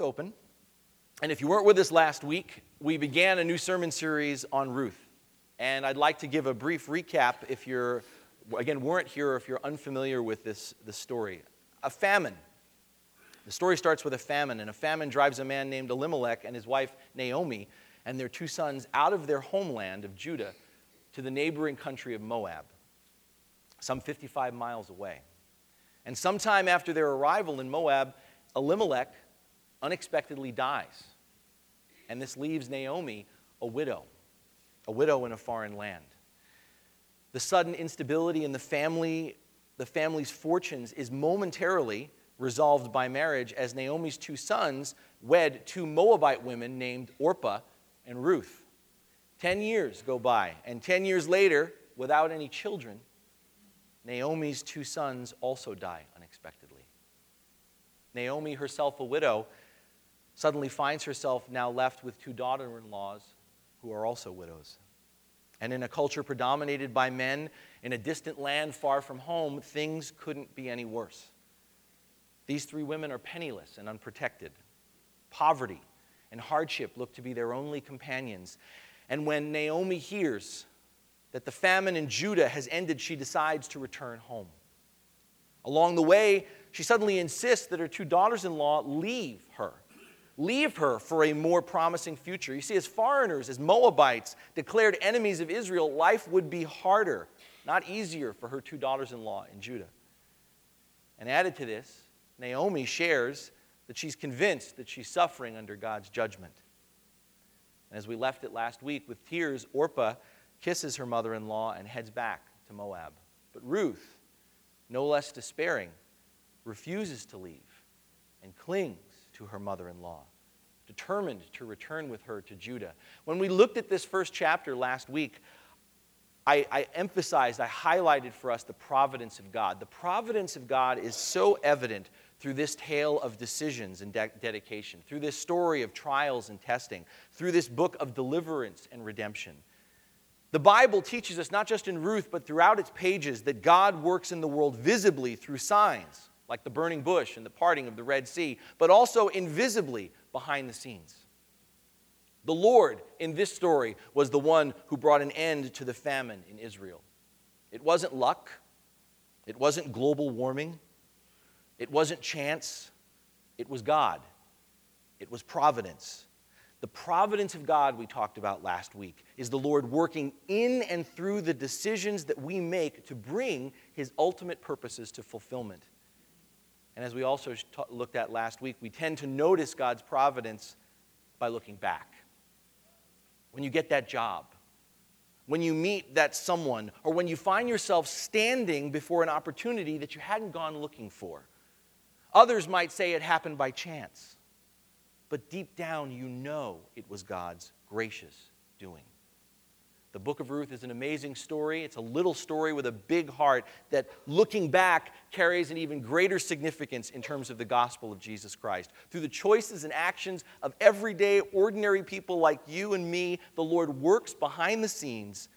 Open. And if you weren't with us last week, we began a new sermon series on Ruth. And I'd like to give a brief recap if you're, again, weren't here or if you're unfamiliar with this, this story. A famine. The story starts with a famine, and a famine drives a man named Elimelech and his wife Naomi and their two sons out of their homeland of Judah to the neighboring country of Moab, some 55 miles away. And sometime after their arrival in Moab, Elimelech unexpectedly dies. And this leaves Naomi a widow, a widow in a foreign land. The sudden instability in the family, the family's fortunes is momentarily resolved by marriage as Naomi's two sons wed two Moabite women named Orpah and Ruth. Ten years go by, and ten years later, without any children, Naomi's two sons also die unexpectedly. Naomi, herself a widow, suddenly finds herself now left with two daughter in laws who are also widows. And in a culture predominated by men in a distant land far from home, things couldn't be any worse. These three women are penniless and unprotected. Poverty and hardship look to be their only companions. And when Naomi hears that the famine in Judah has ended, she decides to return home. Along the way, she suddenly insists that her two daughters in law leave her. Leave her for a more promising future. You see, as foreigners, as Moabites, declared enemies of Israel, life would be harder, not easier for her two daughters in law in Judah. And added to this, Naomi shares that she's convinced that she's suffering under God's judgment. And as we left it last week with tears, Orpah kisses her mother in law and heads back to Moab. But Ruth, no less despairing, refuses to leave and clings to her mother in law, determined to return with her to Judah. When we looked at this first chapter last week, I, I, emphasized, I highlighted for us the providence of God. The providence of God is so evident through this tale of decisions and de- dedication, through this story of trials and testing, through this book of deliverance and redemption. The Bible teaches us, not just in Ruth, but throughout its pages, that God works in the world visibly through signs, like the burning bush and the parting of the Red Sea, but also invisibly behind the scenes. The Lord in this story was the one who brought an end to the famine in Israel. It wasn't luck, it wasn't global warming, it wasn't chance, it was God, it was providence. The providence of God we talked about last week is the Lord working in and through the decisions that we make to bring his ultimate purposes to fulfillment. And as we also looked at last week, we tend to notice God's providence by looking back. When you get that job, when you meet that someone, or when you find yourself standing before an opportunity that you hadn't gone looking for. Others might say it happened by chance but deep down you know it was God's gracious doing. The book of Ruth is an amazing story. It's a little story with a big heart that, looking back, carries an even greater significance in terms of the gospel of Jesus Christ. Through the choices and actions of everyday, ordinary people like you and me, the Lord works behind the scenes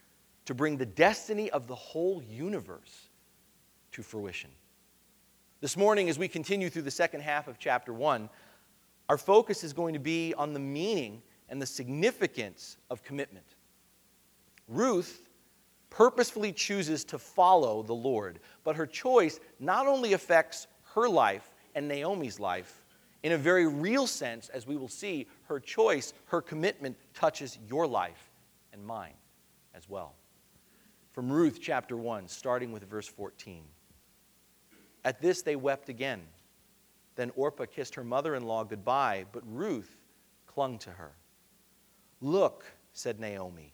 to bring the destiny of the whole universe to fruition. This morning, as we continue through the second half of chapter 1, our focus is going to be on the meaning and the significance of commitment. Ruth purposefully chooses to follow the Lord, but her choice not only affects her life and Naomi's life, in a very real sense, as we will see, her choice, her commitment touches your life and mine as well. From Ruth chapter 1, starting with verse 14. At this they wept again. Then Orpah kissed her mother in law goodbye, but Ruth clung to her. Look, said Naomi,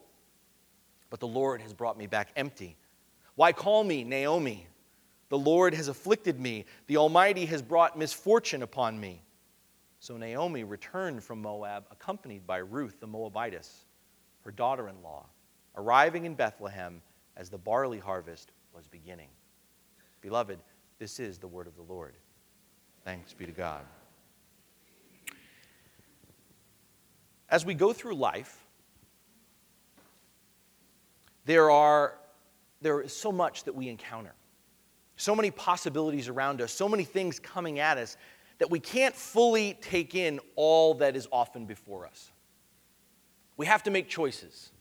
but the Lord has brought me back empty. Why call me Naomi? The Lord has afflicted me, the Almighty has brought misfortune upon me. So Naomi returned from Moab, accompanied by Ruth the Moabitess, her daughter in law, arriving in Bethlehem as the barley harvest was beginning. Beloved, this is the word of the Lord. Thanks be to God. As we go through life, there, are, there is so much that we encounter, so many possibilities around us, so many things coming at us that we can't fully take in all that is often before us. We have to make choices,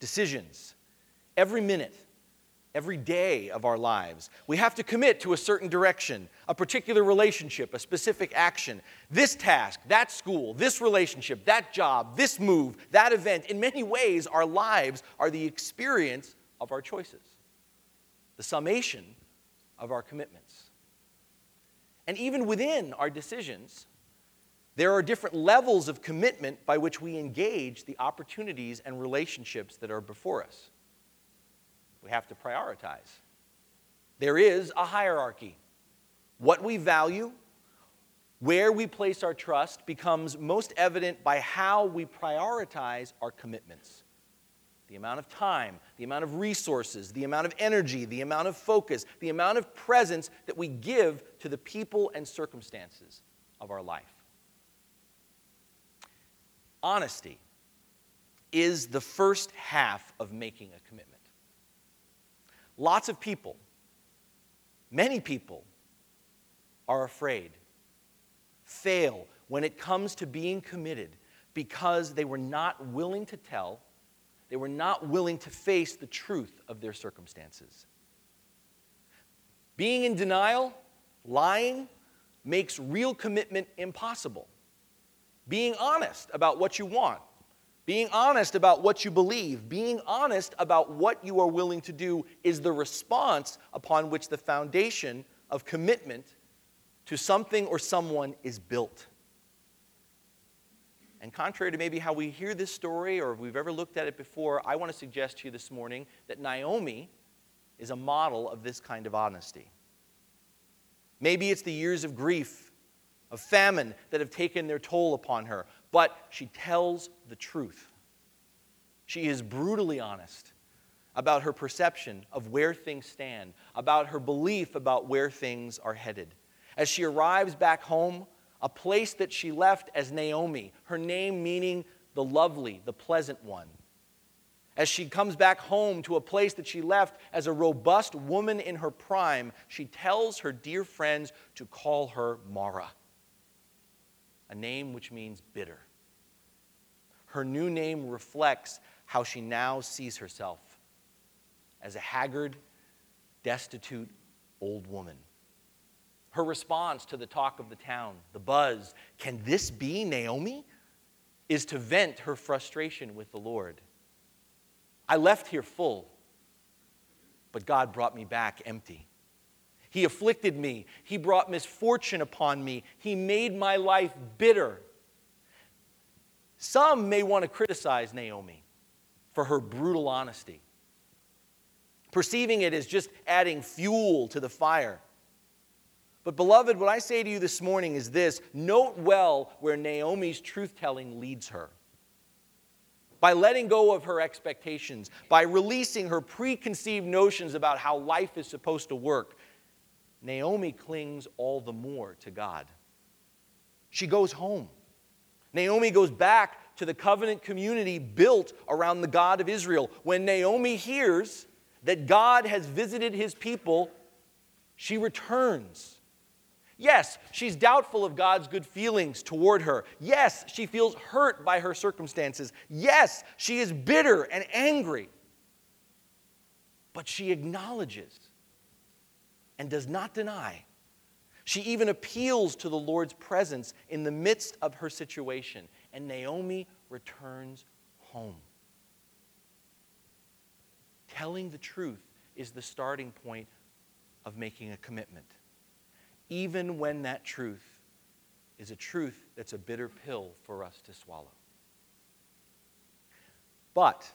decisions, every minute, every day of our lives. We have to commit to a certain direction, a particular relationship, a specific action. This task, that school, this relationship, that job, this move, that event. In many ways, our lives are the experience of our choices, the summation of our commitments. And even within our decisions, there are different levels of commitment by which we engage the opportunities and relationships that are before us. We have to prioritize. There is a hierarchy. What we value, where we place our trust, becomes most evident by how we prioritize our commitments the amount of time, the amount of resources, the amount of energy, the amount of focus, the amount of presence that we give to the people and circumstances of our life. Honesty is the first half of making a commitment. Lots of people, many people, are afraid, fail when it comes to being committed because they were not willing to tell they were not willing to face the truth of their circumstances. Being in denial, lying, makes real commitment impossible. Being honest about what you want, being honest about what you believe, being honest about what you are willing to do is the response upon which the foundation of commitment to something or someone is built. And contrary to maybe how we hear this story or if we've ever looked at it before, I want to suggest to you this morning that Naomi is a model of this kind of honesty. Maybe it's the years of grief, of famine that have taken their toll upon her, but she tells the truth. She is brutally honest about her perception of where things stand, about her belief about where things are headed. As she arrives back home, a place that she left as Naomi, her name meaning the lovely, the pleasant one. As she comes back home to a place that she left as a robust woman in her prime, she tells her dear friends to call her Mara, a name which means bitter. Her new name reflects how she now sees herself as a haggard, destitute old woman. Her response to the talk of the town, the buzz, can this be Naomi? is to vent her frustration with the Lord. I left here full, but God brought me back empty. He afflicted me. He brought misfortune upon me. He made my life bitter. Some may want to criticize Naomi for her brutal honesty, perceiving it as just adding fuel to the fire. But, beloved, what I say to you this morning is this note well where Naomi's truth telling leads her. By letting go of her expectations, by releasing her preconceived notions about how life is supposed to work, Naomi clings all the more to God. She goes home. Naomi goes back to the covenant community built around the God of Israel. When Naomi hears that God has visited his people, she returns Yes, she's doubtful of God's good feelings toward her. Yes, she feels hurt by her circumstances. Yes, she is bitter and angry. But she acknowledges and does not deny. She even appeals to the Lord's presence in the midst of her situation, and Naomi returns home. Telling the truth is the starting point of making a commitment, even when that truth is a truth that's a bitter pill for us to swallow. But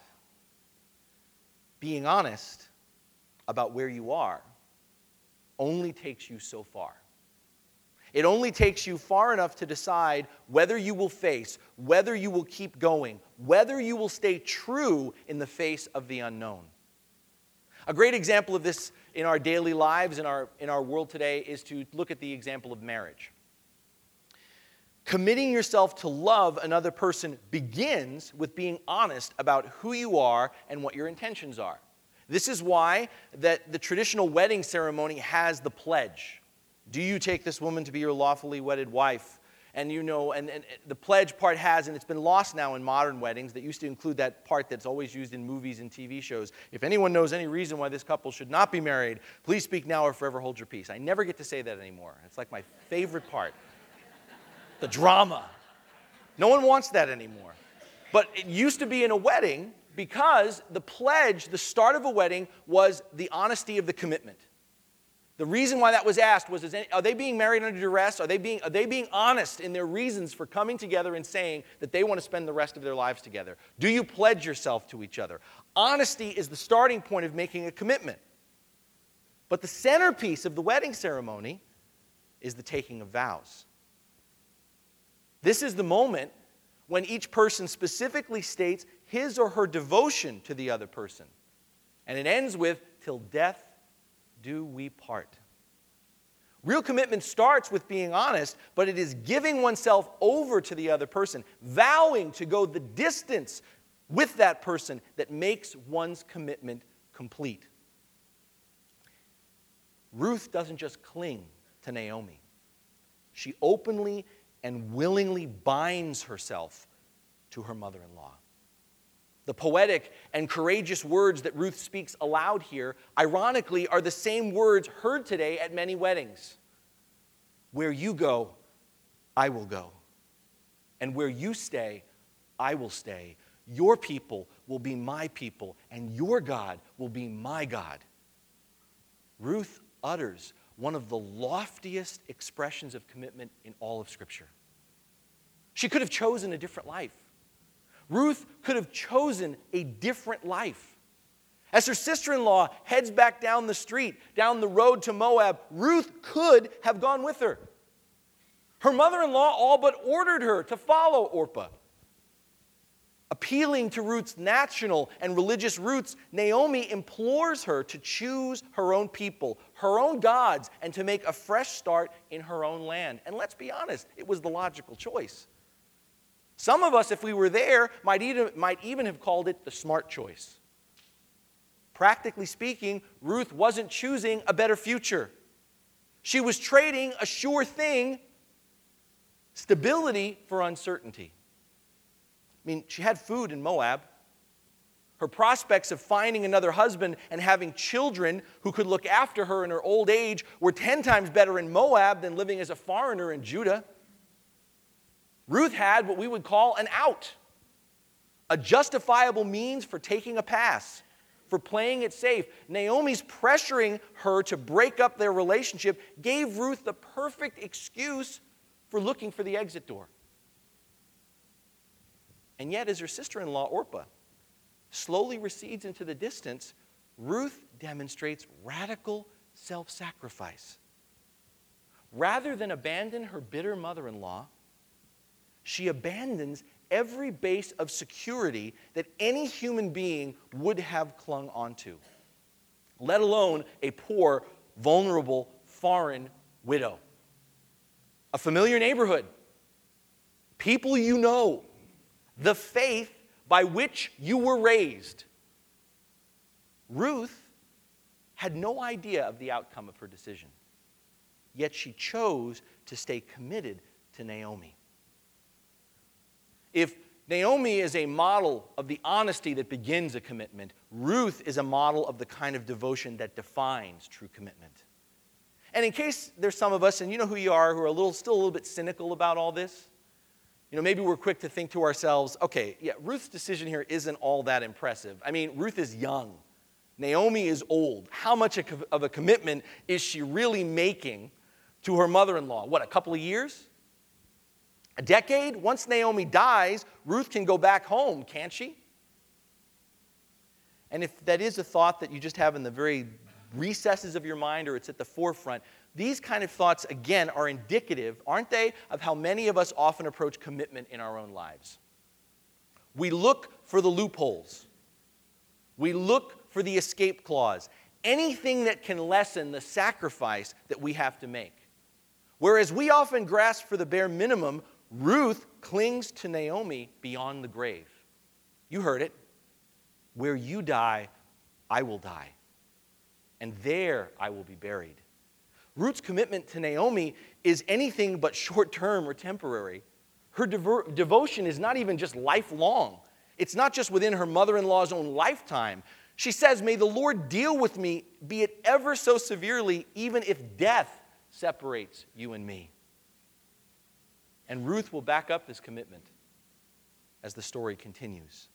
being honest about where you are only takes you so far. It only takes you far enough to decide whether you will face, whether you will keep going, whether you will stay true in the face of the unknown. A great example of this in our daily lives, in our, in our world today, is to look at the example of marriage. Committing yourself to love another person begins with being honest about who you are and what your intentions are. This is why that the traditional wedding ceremony has the pledge. Do you take this woman to be your lawfully wedded wife? And you know, and, and the pledge part has, and it's been lost now in modern weddings, that used to include that part that's always used in movies and TV shows. If anyone knows any reason why this couple should not be married, please speak now or forever hold your peace. I never get to say that anymore. It's like my favorite part the drama. No one wants that anymore. But it used to be in a wedding because the pledge, the start of a wedding, was the honesty of the commitment. The reason why that was asked was is, are they being married under duress? Are they, being, are they being honest in their reasons for coming together and saying that they want to spend the rest of their lives together? Do you pledge yourself to each other? Honesty is the starting point of making a commitment. But the centerpiece of the wedding ceremony is the taking of vows. This is the moment when each person specifically states his or her devotion to the other person. And it ends with, till death do we part. Real commitment starts with being honest, but it is giving oneself over to the other person, vowing to go the distance with that person that makes one's commitment complete. Ruth doesn't just cling to Naomi, she openly and willingly binds herself to her mother in law. The poetic and courageous words that Ruth speaks aloud here, ironically, are the same words heard today at many weddings. Where you go, I will go. And where you stay, I will stay. Your people will be my people, and your God will be my God. Ruth utters one of the loftiest expressions of commitment in all of Scripture. She could have chosen a different life. Ruth could have chosen a different life. As her sister in law heads back down the street, down the road to Moab, Ruth could have gone with her. Her mother in law all but ordered her to follow Orpah. Appealing to Ruth's national and religious roots, Naomi implores her to choose her own people, her own gods, and to make a fresh start in her own land. And let's be honest, it was the logical choice. Some of us, if we were there, might even, might even have called it the smart choice. Practically speaking, Ruth wasn't choosing a better future. She was trading a sure thing, stability, for uncertainty. I mean, she had food in Moab. Her prospects of finding another husband and having children who could look after her in her old age were 10 times better in Moab than living as a foreigner in Judah. Ruth had what we would call an out, a justifiable means for taking a pass, for playing it safe. Naomi's pressuring her to break up their relationship gave Ruth the perfect excuse for looking for the exit door. And yet, as her sister in law, Orpah, slowly recedes into the distance, Ruth demonstrates radical self sacrifice. Rather than abandon her bitter mother in law, she abandons every base of security that any human being would have clung onto, let alone a poor, vulnerable, foreign widow. A familiar neighborhood, people you know, the faith by which you were raised. Ruth had no idea of the outcome of her decision, yet she chose to stay committed to Naomi. If Naomi is a model of the honesty that begins a commitment, Ruth is a model of the kind of devotion that defines true commitment. And in case there's some of us, and you know who you are, who are a little, still a little bit cynical about all this, you know, maybe we're quick to think to ourselves, okay, yeah, Ruth's decision here isn't all that impressive. I mean, Ruth is young, Naomi is old. How much of a commitment is she really making to her mother in law? What, a couple of years? A decade? Once Naomi dies, Ruth can go back home, can't she? And if that is a thought that you just have in the very recesses of your mind or it's at the forefront, these kind of thoughts, again, are indicative, aren't they, of how many of us often approach commitment in our own lives. We look for the loopholes, we look for the escape clause, anything that can lessen the sacrifice that we have to make. Whereas we often grasp for the bare minimum, Ruth clings to Naomi beyond the grave. You heard it. Where you die, I will die, and there I will be buried. Ruth's commitment to Naomi is anything but short term or temporary. Her devo- devotion is not even just lifelong, it's not just within her mother in law's own lifetime. She says, May the Lord deal with me, be it ever so severely, even if death separates you and me. And Ruth will back up this commitment as the story continues.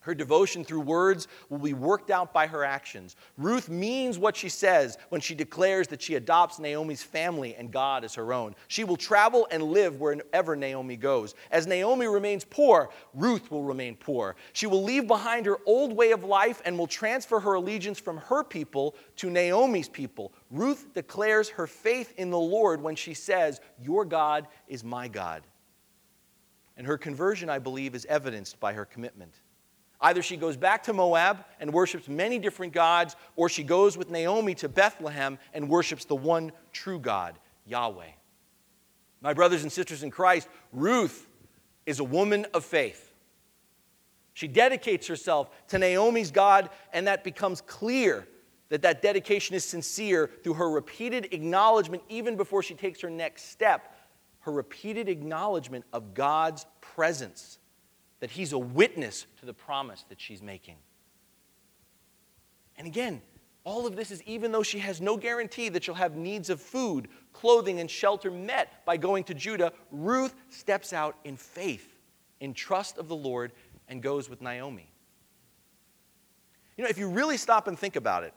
Her devotion through words will be worked out by her actions. Ruth means what she says when she declares that she adopts Naomi's family and God as her own. She will travel and live wherever Naomi goes. As Naomi remains poor, Ruth will remain poor. She will leave behind her old way of life and will transfer her allegiance from her people to Naomi's people. Ruth declares her faith in the Lord when she says, Your God is my God. And her conversion, I believe, is evidenced by her commitment. Either she goes back to Moab and worships many different gods, or she goes with Naomi to Bethlehem and worships the one true God, Yahweh. My brothers and sisters in Christ, Ruth is a woman of faith. She dedicates herself to Naomi's God, and that becomes clear that that dedication is sincere through her repeated acknowledgement, even before she takes her next step, her repeated acknowledgement of God's presence that he's a witness to the promise that she's making. And again, all of this is even though she has no guarantee that she'll have needs of food, clothing, and shelter met by going to Judah, Ruth steps out in faith, in trust of the Lord, and goes with Naomi. You know, if you really stop and think about it,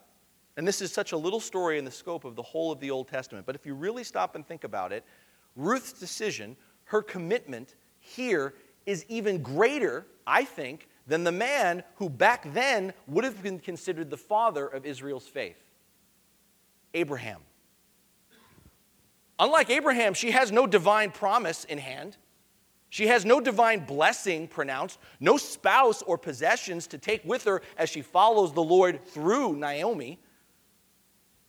and this is such a little story in the scope of the whole of the Old Testament, but if you really stop and think about it, Ruth's decision, her commitment here is even greater, I think, than the man who back then would have been considered the father of Israel's faith Abraham. Unlike Abraham, she has no divine promise in hand. She has no divine blessing pronounced, no spouse or possessions to take with her as she follows the Lord through Naomi.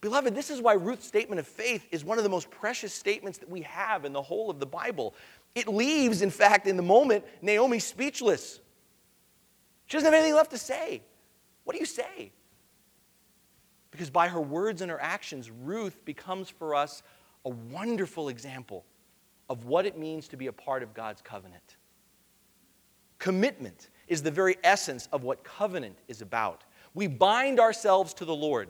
Beloved, this is why Ruth's statement of faith is one of the most precious statements that we have in the whole of the Bible. It leaves, in fact, in the moment, Naomi speechless. She doesn't have anything left to say. What do you say? Because by her words and her actions, Ruth becomes for us a wonderful example of what it means to be a part of God's covenant. Commitment is the very essence of what covenant is about. We bind ourselves to the Lord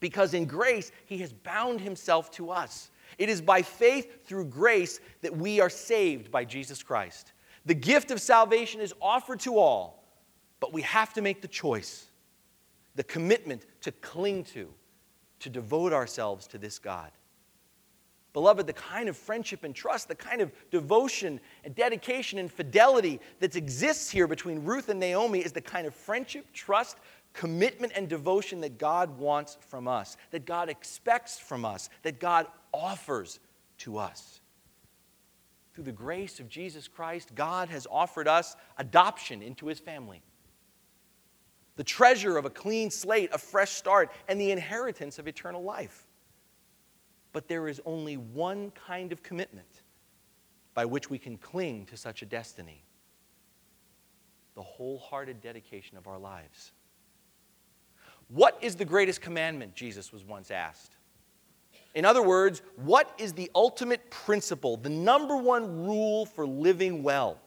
because in grace, He has bound Himself to us. It is by faith through grace that we are saved by Jesus Christ. The gift of salvation is offered to all, but we have to make the choice, the commitment to cling to, to devote ourselves to this God. Beloved, the kind of friendship and trust, the kind of devotion and dedication and fidelity that exists here between Ruth and Naomi is the kind of friendship, trust, commitment, and devotion that God wants from us, that God expects from us, that God offers to us. Through the grace of Jesus Christ, God has offered us adoption into his family. The treasure of a clean slate, a fresh start, and the inheritance of eternal life. But there is only one kind of commitment by which we can cling to such a destiny the wholehearted dedication of our lives. What is the greatest commandment? Jesus was once asked. In other words, what is the ultimate principle, the number one rule for living well?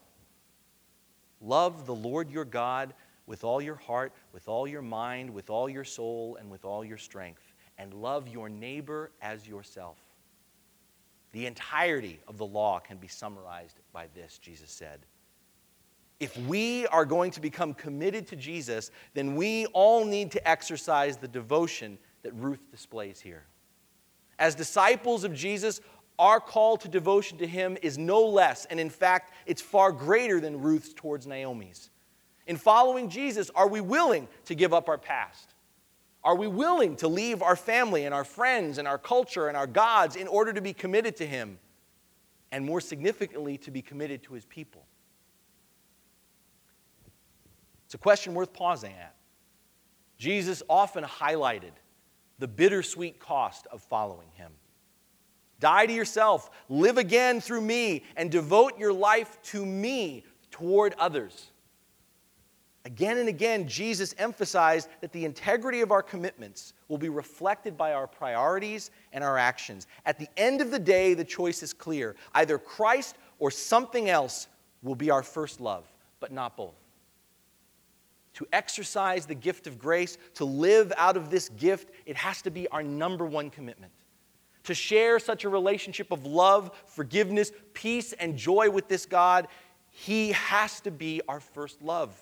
Love the Lord your God with all your heart, with all your mind, with all your soul, and with all your strength. and love your neighbor as yourself. The entirety of the law can be summarized by this, Jesus said. If we are going to become committed to Jesus, then we all need to exercise the devotion that Ruth displays here. As disciples of Jesus, our call to devotion to him is no less, and in fact, it's far greater than Ruth's towards Naomi's. In following Jesus, are we willing to give up our past? Are we willing to leave our family and our friends and our culture and our gods in order to be committed to him? And more significantly, to be committed to his people? It's a question worth pausing at. Jesus often highlighted the bittersweet cost of following him. Die to yourself, live again through me, and devote your life to me toward others. Again and again, Jesus emphasized that the integrity of our commitments will be reflected by our priorities and our actions. At the end of the day, the choice is clear either Christ or something else will be our first love, but not both. To exercise the gift of grace, to live out of this gift, it has to be our number one commitment to share such a relationship of love, forgiveness, peace, and joy with this God, He has to be our first love.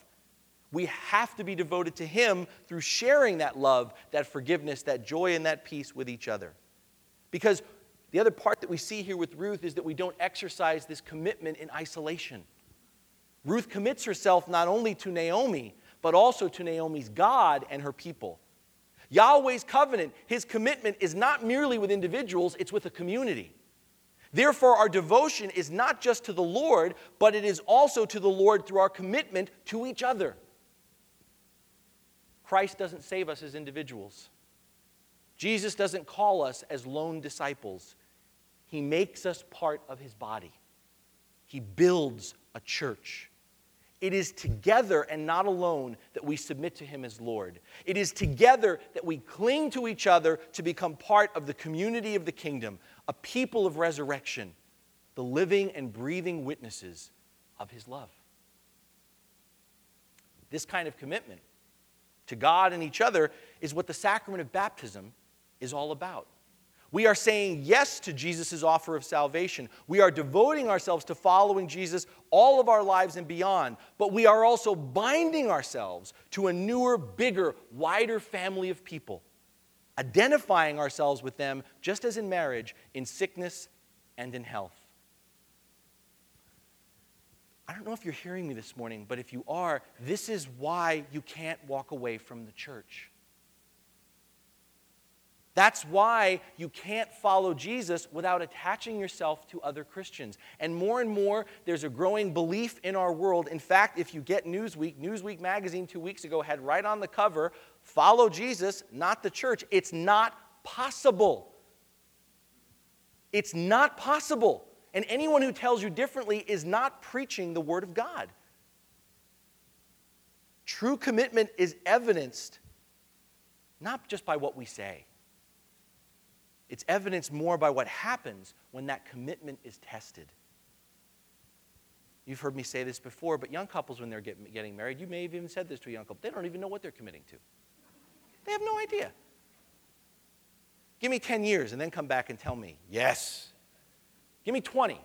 We have to be devoted to Him through sharing that love, that forgiveness, that joy, and that peace with each other. Because the other part that we see here with Ruth is that we don't exercise this commitment in isolation. Ruth commits herself not only to Naomi, but also to Naomi's God and her people. Yahweh's covenant, his commitment, is not merely with individuals, it's with a community. Therefore, our devotion is not just to the Lord, but it is also to the Lord through our commitment to each other. Christ doesn't save us as individuals. Jesus doesn't call us as lone disciples. He makes us part of his body. He builds a church. It is together and not alone that we submit to Him as Lord. It is together that we cling to each other to become part of the community of the kingdom, a people of resurrection, the living and breathing witnesses of His love. This kind of commitment to God and each other is what the sacrament of baptism is all about. We are saying yes to Jesus' offer of salvation. We are devoting ourselves to following Jesus all of our lives and beyond. But we are also binding ourselves to a newer, bigger, wider family of people, identifying ourselves with them just as in marriage, in sickness and in health. I don't know if you're hearing me this morning, but if you are, this is why you can't walk away from the church. That's why you can't follow Jesus without attaching yourself to other Christians. And more and more, there's a growing belief in our world. In fact, if you get Newsweek, Newsweek magazine two weeks ago had right on the cover follow Jesus, not the church. It's not possible. It's not possible. And anyone who tells you differently is not preaching the Word of God. True commitment is evidenced not just by what we say it's evidenced more by what happens when that commitment is tested. You've heard me say this before, but young couples, when they're get, getting married, you may have even said this to a young couple, they don't even know what they're committing to. They have no idea. Give me 10 years and then come back and tell me, yes. Give me 20.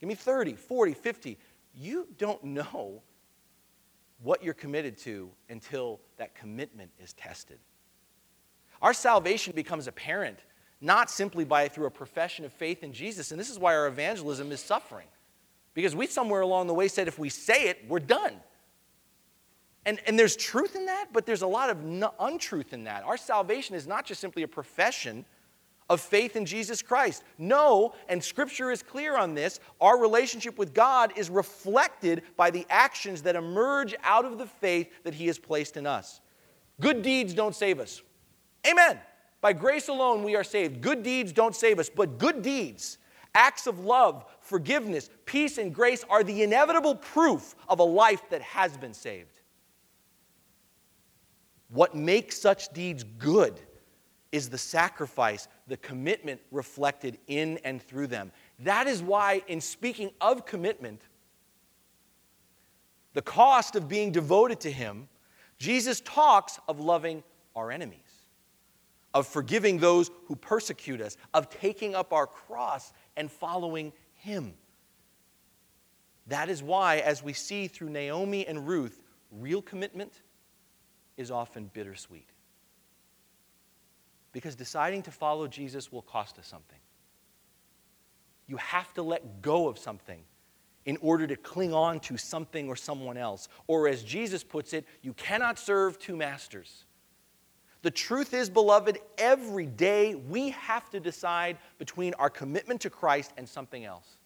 Give me 30, 40, 50. You don't know what you're committed to until that commitment is tested. Our salvation becomes apparent not simply by through a profession of faith in Jesus, and this is why our evangelism is suffering. Because we somewhere along the way said if we say it, we're done. And, and there's truth in that, but there's a lot of untruth in that. Our salvation is not just simply a profession of faith in Jesus Christ. No, and Scripture is clear on this, our relationship with God is reflected by the actions that emerge out of the faith that He has placed in us. Good deeds don't save us. Amen. By grace alone, we are saved. Good deeds don't save us, but good deeds, acts of love, forgiveness, peace, and grace are the inevitable proof of a life that has been saved. What makes such deeds good is the sacrifice, the commitment reflected in and through them. That is why, in speaking of commitment, the cost of being devoted to Him, Jesus talks of loving our enemies. Of forgiving those who persecute us, of taking up our cross and following Him. That is why, as we see through Naomi and Ruth, real commitment is often bittersweet. Because deciding to follow Jesus will cost us something. You have to let go of something in order to cling on to something or someone else. Or, as Jesus puts it, you cannot serve two masters. The truth is, beloved, every day we have to decide between our commitment to Christ and something else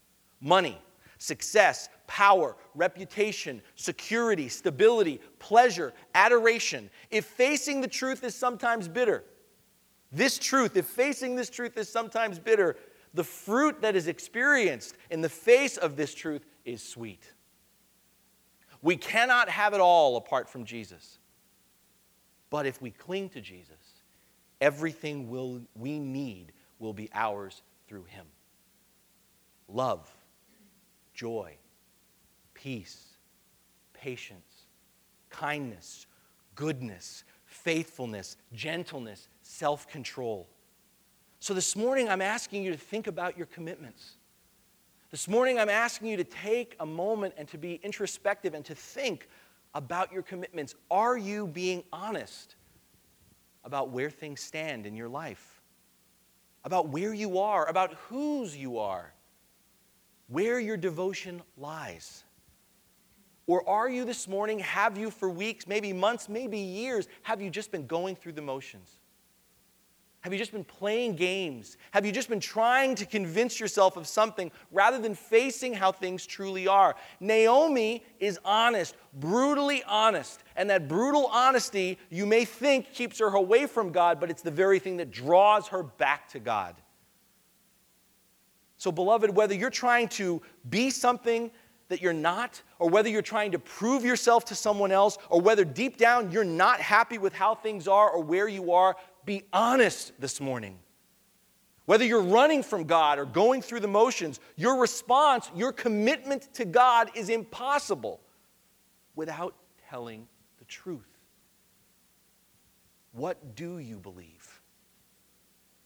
money, success, power, reputation, security, stability, pleasure, adoration. If facing the truth is sometimes bitter, this truth, if facing this truth is sometimes bitter, the fruit that is experienced in the face of this truth is sweet. We cannot have it all apart from Jesus. But if we cling to Jesus, everything will, we need will be ours through him love, joy, peace, patience, kindness, goodness, faithfulness, gentleness, self control. So this morning, I'm asking you to think about your commitments. This morning, I'm asking you to take a moment and to be introspective and to think about your commitments. Are you being honest about where things stand in your life? About where you are, about whose you are, where your devotion lies? Or are you this morning, have you for weeks, maybe months, maybe years, have you just been going through the motions? Have you just been playing games? Have you just been trying to convince yourself of something rather than facing how things truly are? Naomi is honest, brutally honest. And that brutal honesty, you may think, keeps her away from God, but it's the very thing that draws her back to God. So, beloved, whether you're trying to be something that you're not, or whether you're trying to prove yourself to someone else, or whether deep down you're not happy with how things are or where you are, be honest this morning. Whether you're running from God or going through the motions, your response, your commitment to God is impossible without telling the truth. What do you believe?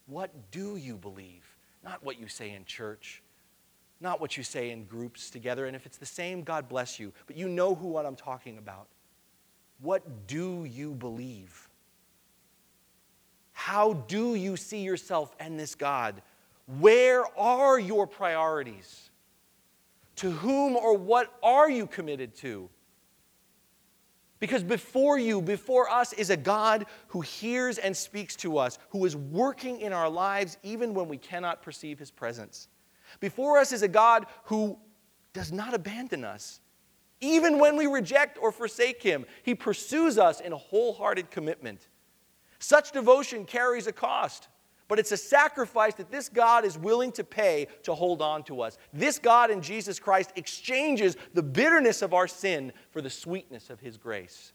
What do you believe? Not what you say in church, not what you say in groups together. And if it's the same, God bless you. But you know who what I'm talking about. What do you believe? How do you see yourself and this God? Where are your priorities? To whom or what are you committed to? Because before you, before us, is a God who hears and speaks to us, who is working in our lives even when we cannot perceive his presence. Before us is a God who does not abandon us. Even when we reject or forsake him, he pursues us in a wholehearted commitment. Such devotion carries a cost, but it's a sacrifice that this God is willing to pay to hold on to us. This God in Jesus Christ exchanges the bitterness of our sin for the sweetness of his grace.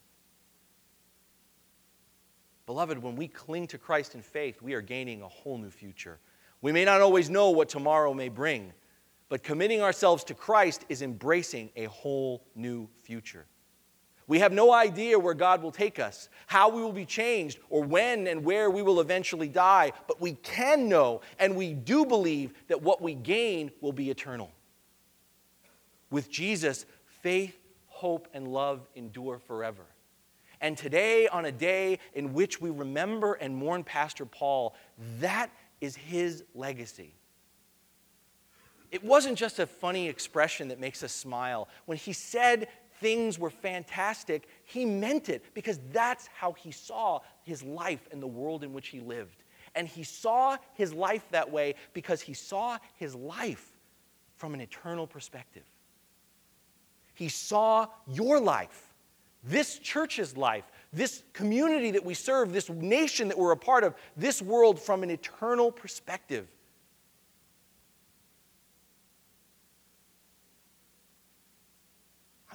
Beloved, when we cling to Christ in faith, we are gaining a whole new future. We may not always know what tomorrow may bring, but committing ourselves to Christ is embracing a whole new future. We have no idea where God will take us, how we will be changed, or when and where we will eventually die, but we can know and we do believe that what we gain will be eternal. With Jesus, faith, hope, and love endure forever. And today, on a day in which we remember and mourn Pastor Paul, that is his legacy. It wasn't just a funny expression that makes us smile. When he said things were fantastic, he meant it because that's how he saw his life and the world in which he lived. And he saw his life that way because he saw his life from an eternal perspective. He saw your life, this church's life, this community that we serve, this nation that we're a part of, this world from an eternal perspective.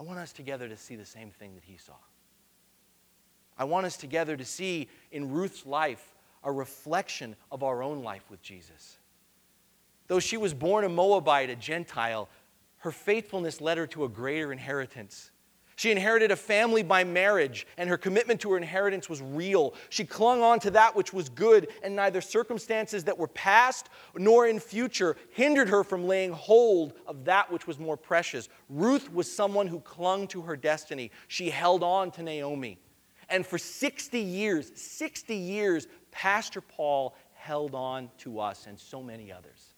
I want us together to see the same thing that he saw. I want us together to see in Ruth's life a reflection of our own life with Jesus. Though she was born a Moabite, a Gentile, her faithfulness led her to a greater inheritance. She inherited a family by marriage, and her commitment to her inheritance was real. She clung on to that which was good, and neither circumstances that were past nor in future hindered her from laying hold of that which was more precious. Ruth was someone who clung to her destiny. She held on to Naomi. And for 60 years, 60 years, Pastor Paul held on to us and so many others.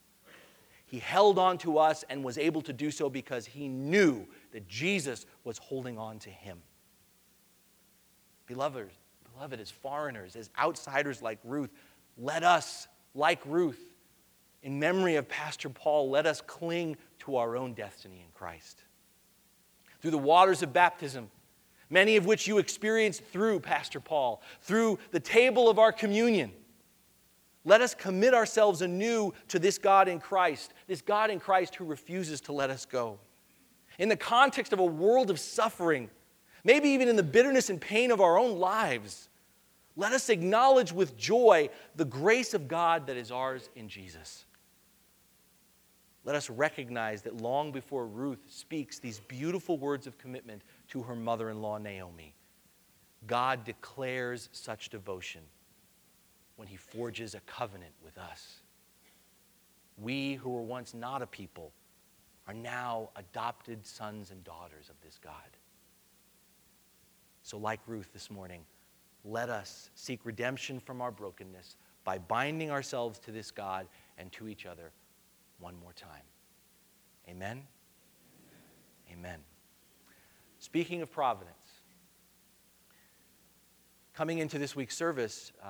He held on to us and was able to do so because he knew that Jesus was holding on to him. Beloved, beloved, as foreigners, as outsiders like Ruth, let us, like Ruth, in memory of Pastor Paul, let us cling to our own destiny in Christ. Through the waters of baptism, many of which you experienced through Pastor Paul, through the table of our communion, let us commit ourselves anew to this God in Christ, this God in Christ who refuses to let us go in the context of a world of suffering, maybe even in the bitterness and pain of our own lives, let us acknowledge with joy the grace of God that is ours in Jesus. Let us recognize that long before Ruth speaks these beautiful words of commitment to her mother in law, Naomi, God declares such devotion when he forges a covenant with us. We who were once not a people are now adopted sons and daughters of this God. So, like Ruth this morning, let us seek redemption from our brokenness by binding ourselves to this God and to each other one more time. Amen? Amen. Speaking of providence, coming into this week's service, uh,